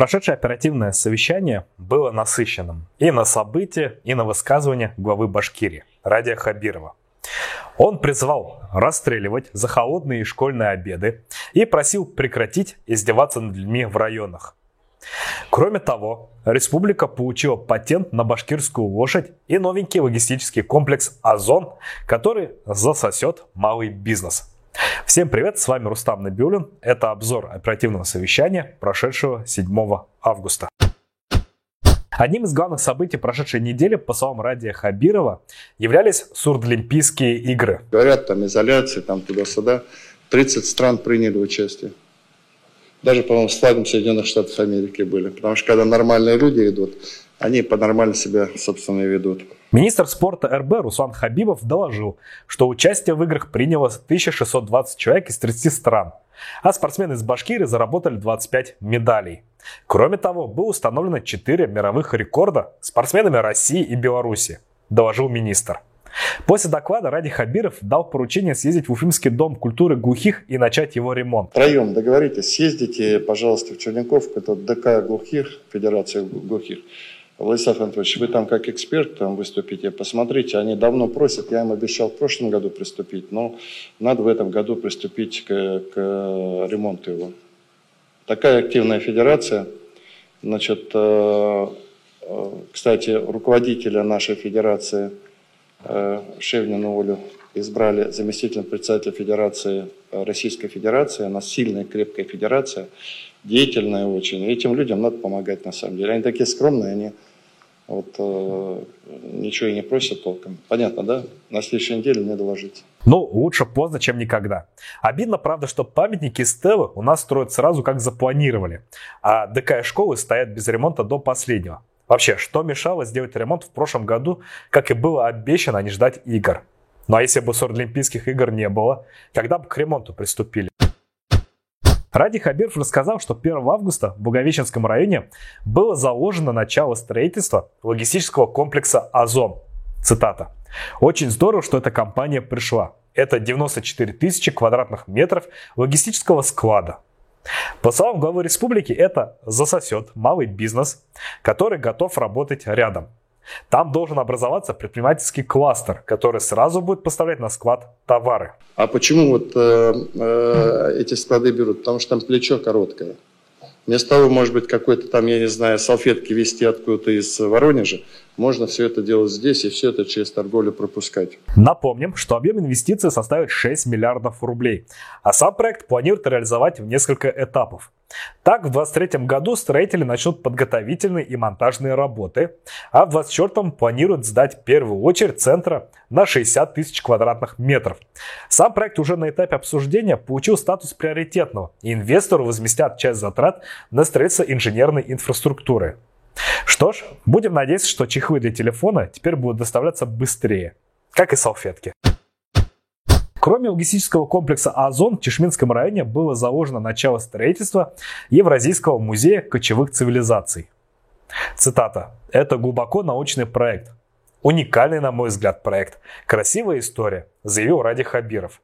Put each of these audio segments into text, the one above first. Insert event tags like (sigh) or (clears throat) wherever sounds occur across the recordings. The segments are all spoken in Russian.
Прошедшее оперативное совещание было насыщенным и на события, и на высказывания главы Башкирии Радия Хабирова. Он призвал расстреливать за холодные школьные обеды и просил прекратить издеваться над людьми в районах. Кроме того, республика получила патент на башкирскую лошадь и новенький логистический комплекс «Озон», который засосет малый бизнес. Всем привет, с вами Рустам Набиулин. Это обзор оперативного совещания, прошедшего 7 августа. Одним из главных событий прошедшей недели, по словам Радия Хабирова, являлись Сурдлимпийские игры. Говорят, там изоляция, там туда-сюда. 30 стран приняли участие. Даже, по-моему, с флагом Соединенных Штатов Америки были. Потому что когда нормальные люди идут, они по-нормально себя, собственно, и ведут. Министр спорта РБ Руслан Хабибов доложил, что участие в играх приняло 1620 человек из 30 стран, а спортсмены из Башкирии заработали 25 медалей. Кроме того, было установлено 4 мировых рекорда спортсменами России и Беларуси, доложил министр. После доклада Ради Хабиров дал поручение съездить в Уфимский дом культуры глухих и начать его ремонт. Троем договоритесь, съездите, пожалуйста, в Черняков, это ДК глухих, Федерация глухих. Владислав Анатольевич, вы там как эксперт там выступите, посмотрите, они давно просят, я им обещал в прошлом году приступить, но надо в этом году приступить к, к ремонту его. Такая активная федерация, значит, э, э, кстати, руководителя нашей федерации – Э, Шевнину Олю избрали заместителем председателя Федерации Российской Федерации. Она сильная, крепкая федерация, деятельная очень. И этим людям надо помогать на самом деле. Они такие скромные, они вот, э, ничего и не просят толком. Понятно, да? На следующей неделе мне доложить. Ну, лучше поздно, чем никогда. Обидно, правда, что памятники Стеллы у нас строят сразу, как запланировали. А ДК школы стоят без ремонта до последнего. Вообще, что мешало сделать ремонт в прошлом году, как и было обещано, а не ждать игр? Ну а если бы Олимпийских игр не было, когда бы к ремонту приступили? Ради Хабиров рассказал, что 1 августа в Буговичинском районе было заложено начало строительства логистического комплекса «Озон». Цитата. «Очень здорово, что эта компания пришла. Это 94 тысячи квадратных метров логистического склада. По словам главы республики, это засосет малый бизнес, который готов работать рядом. Там должен образоваться предпринимательский кластер, который сразу будет поставлять на склад товары. А почему вот э, э, эти склады берут? Потому что там плечо короткое. Вместо того, может быть, какой-то там, я не знаю, салфетки вести откуда-то из Воронежа, можно все это делать здесь и все это через торговлю пропускать. Напомним, что объем инвестиций составит 6 миллиардов рублей, а сам проект планируют реализовать в несколько этапов. Так, в 2023 году строители начнут подготовительные и монтажные работы, а в 2024 планируют сдать первую очередь центра на 60 тысяч квадратных метров. Сам проект уже на этапе обсуждения получил статус приоритетного, и инвестору возместят часть затрат на строительство инженерной инфраструктуры. Что ж, будем надеяться, что чехлы для телефона теперь будут доставляться быстрее, как и салфетки. Кроме логистического комплекса «Озон» в Чешминском районе было заложено начало строительства Евразийского музея кочевых цивилизаций. Цитата. «Это глубоко научный проект. Уникальный, на мой взгляд, проект. Красивая история», заявил Ради Хабиров.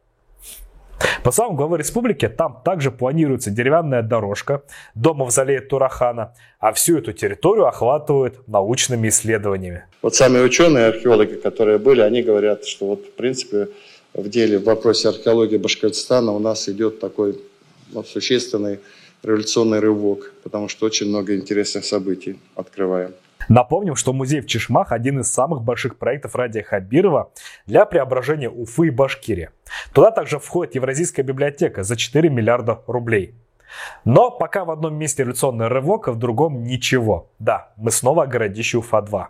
По словам главы республики, там также планируется деревянная дорожка до мавзолея Турахана, а всю эту территорию охватывают научными исследованиями. Вот сами ученые, археологи, которые были, они говорят, что вот в принципе в деле, в вопросе археологии Башкортостана у нас идет такой ну, существенный революционный рывок, потому что очень много интересных событий открываем. Напомним, что музей в Чешмах один из самых больших проектов Радия Хабирова для преображения Уфы и Башкирии. Туда также входит Евразийская библиотека за 4 миллиарда рублей. Но пока в одном месте революционный рывок, а в другом ничего. Да, мы снова городище Уфа-2.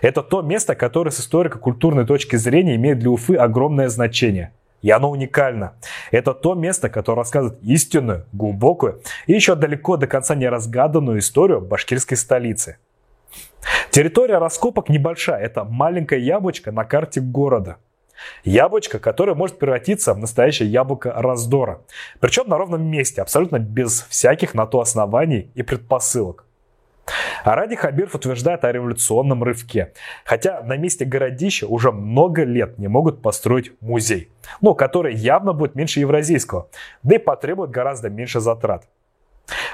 Это то место, которое с историко-культурной точки зрения имеет для Уфы огромное значение. И оно уникально. Это то место, которое рассказывает истинную, глубокую и еще далеко до конца не разгаданную историю башкирской столицы. Территория раскопок небольшая, это маленькое яблочко на карте города. Яблочко, которое может превратиться в настоящее яблоко раздора. Причем на ровном месте, абсолютно без всяких на то оснований и предпосылок. А Ради Хабиров утверждает о революционном рывке. Хотя на месте городища уже много лет не могут построить музей. Ну, который явно будет меньше евразийского. Да и потребует гораздо меньше затрат.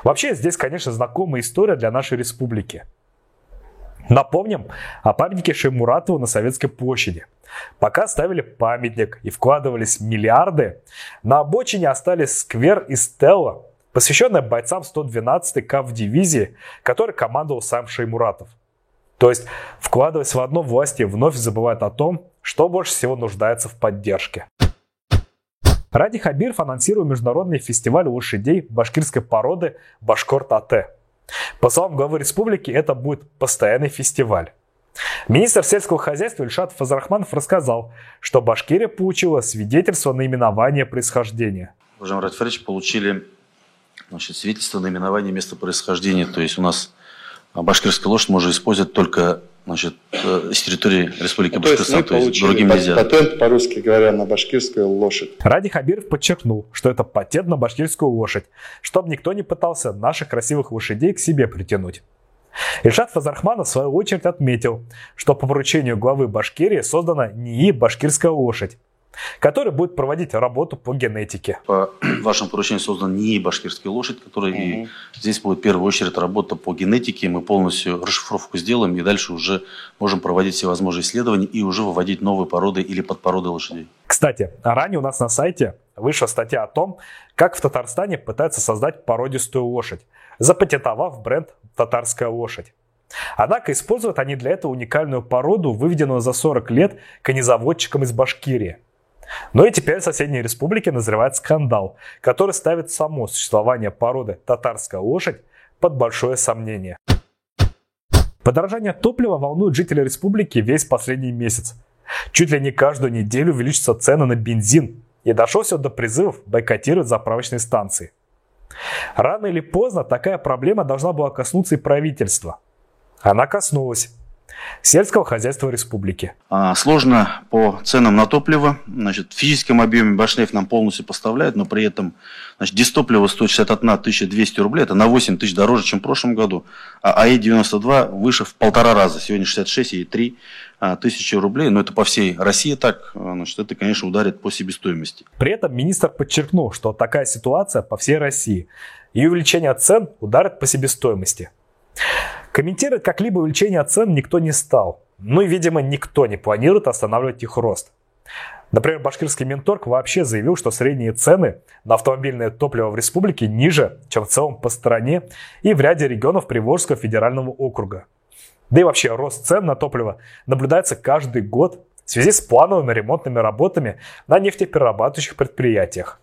Вообще, здесь, конечно, знакомая история для нашей республики. Напомним о памятнике Шеймуратову на Советской площади. Пока ставили памятник и вкладывались миллиарды, на обочине остались сквер и стелла, посвященная бойцам 112-й КАВ дивизии, которой командовал сам Шеймуратов. То есть, вкладываясь в одно, власти вновь забывают о том, что больше всего нуждается в поддержке. Ради Хабиров анонсировал международный фестиваль лошадей башкирской породы Башкорт-АТ. По словам главы республики, это будет постоянный фестиваль. Министр сельского хозяйства Ильшат Фазрахманов рассказал, что Башкирия получила свидетельство наименования происхождения. Уважаемый Ратфарович, получили значит, свидетельство наименования места происхождения. То есть у нас башкирская лошадь можно использовать только значит, э, с территории Республики ну, Башкортостан, то есть, то есть другим нельзя. Патент, по-русски говоря, на башкирскую лошадь. Ради Хабиров подчеркнул, что это патент на башкирскую лошадь, чтобы никто не пытался наших красивых лошадей к себе притянуть. Ильшат Фазархманов в свою очередь отметил, что по поручению главы Башкирии создана НИИ «Башкирская лошадь», который будет проводить работу по генетике. По (clears throat) вашему поручению создан НИИ «Башкирская лошадь», который угу. и здесь будет в первую очередь работа по генетике. Мы полностью расшифровку сделаем и дальше уже можем проводить всевозможные исследования и уже выводить новые породы или подпороды лошадей. Кстати, ранее у нас на сайте вышла статья о том, как в Татарстане пытаются создать породистую лошадь, запатентовав бренд «Татарская лошадь». Однако используют они для этого уникальную породу, выведенную за 40 лет конезаводчиком из Башкирии – но и теперь в соседней республике назревает скандал, который ставит само существование породы татарская лошадь под большое сомнение. Подорожание топлива волнует жителей республики весь последний месяц. Чуть ли не каждую неделю увеличатся цены на бензин, и дошло все до призывов бойкотировать заправочные станции. Рано или поздно такая проблема должна была коснуться и правительства. Она коснулась сельского хозяйства республики. А, сложно по ценам на топливо. Значит, в физическом объеме Башлейф нам полностью поставляет, но при этом значит, дистопливо стоит 61 200 рублей. Это на 8 тысяч дороже, чем в прошлом году. А АИ-92 выше в полтора раза. Сегодня 66 и 3 а, тысячи рублей. Но это по всей России так. Значит, это, конечно, ударит по себестоимости. При этом министр подчеркнул, что такая ситуация по всей России. И увеличение цен ударит по себестоимости. Комментировать как-либо увеличение цен никто не стал. Ну и, видимо, никто не планирует останавливать их рост. Например, башкирский Минторг вообще заявил, что средние цены на автомобильное топливо в республике ниже, чем в целом по стране и в ряде регионов Приволжского федерального округа. Да и вообще рост цен на топливо наблюдается каждый год в связи с плановыми ремонтными работами на нефтеперерабатывающих предприятиях.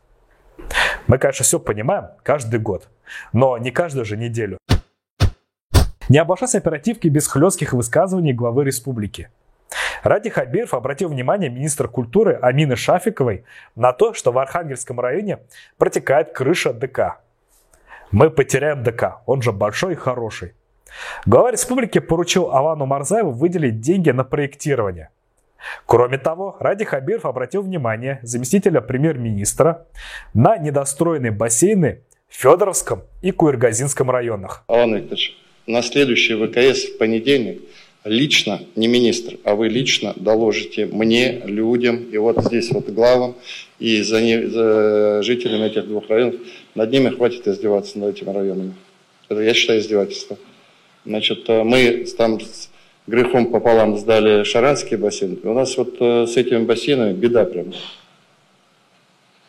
Мы, конечно, все понимаем каждый год, но не каждую же неделю. Не обошлось оперативки без хлестких высказываний главы республики. Ради Хабиров обратил внимание министра культуры Амины Шафиковой на то, что в Архангельском районе протекает крыша ДК. Мы потеряем ДК, он же большой и хороший. Глава республики поручил Алану Марзаеву выделить деньги на проектирование. Кроме того, Ради Хабиров обратил внимание заместителя премьер-министра на недостроенные бассейны в Федоровском и Куиргазинском районах. Алан Викторович, на следующий ВКС в понедельник лично, не министр, а вы лично доложите мне, людям, и вот здесь вот главам, и за, не, за жителями этих двух районов, над ними хватит издеваться над этими районами. Это, я считаю, издевательство. Значит, э, мы там с грехом пополам сдали Шаранский бассейн. У нас вот э, с этими бассейнами беда прям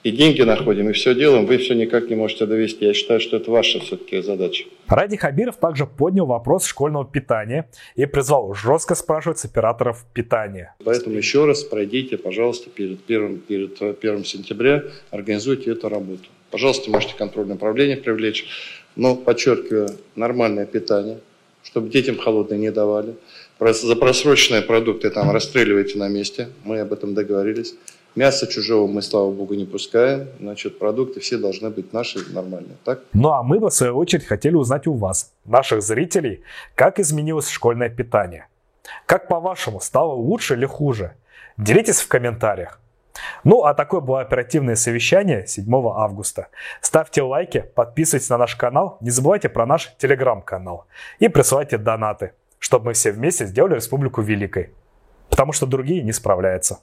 и деньги находим, и все делаем, вы все никак не можете довести. Я считаю, что это ваша все-таки задача. Ради Хабиров также поднял вопрос школьного питания и призвал жестко спрашивать с операторов питания. Поэтому еще раз пройдите, пожалуйста, перед первым, перед 1 сентября, организуйте эту работу. Пожалуйста, можете контрольное управление привлечь, но, подчеркиваю, нормальное питание, чтобы детям холодное не давали. За просроченные продукты там расстреливайте на месте, мы об этом договорились. Мясо чужого мы, слава богу, не пускаем. Значит, продукты все должны быть наши, нормальные. Так? Ну а мы, в свою очередь, хотели узнать у вас, наших зрителей, как изменилось школьное питание. Как по-вашему, стало лучше или хуже? Делитесь в комментариях. Ну, а такое было оперативное совещание 7 августа. Ставьте лайки, подписывайтесь на наш канал, не забывайте про наш телеграм-канал и присылайте донаты, чтобы мы все вместе сделали республику великой. Потому что другие не справляются.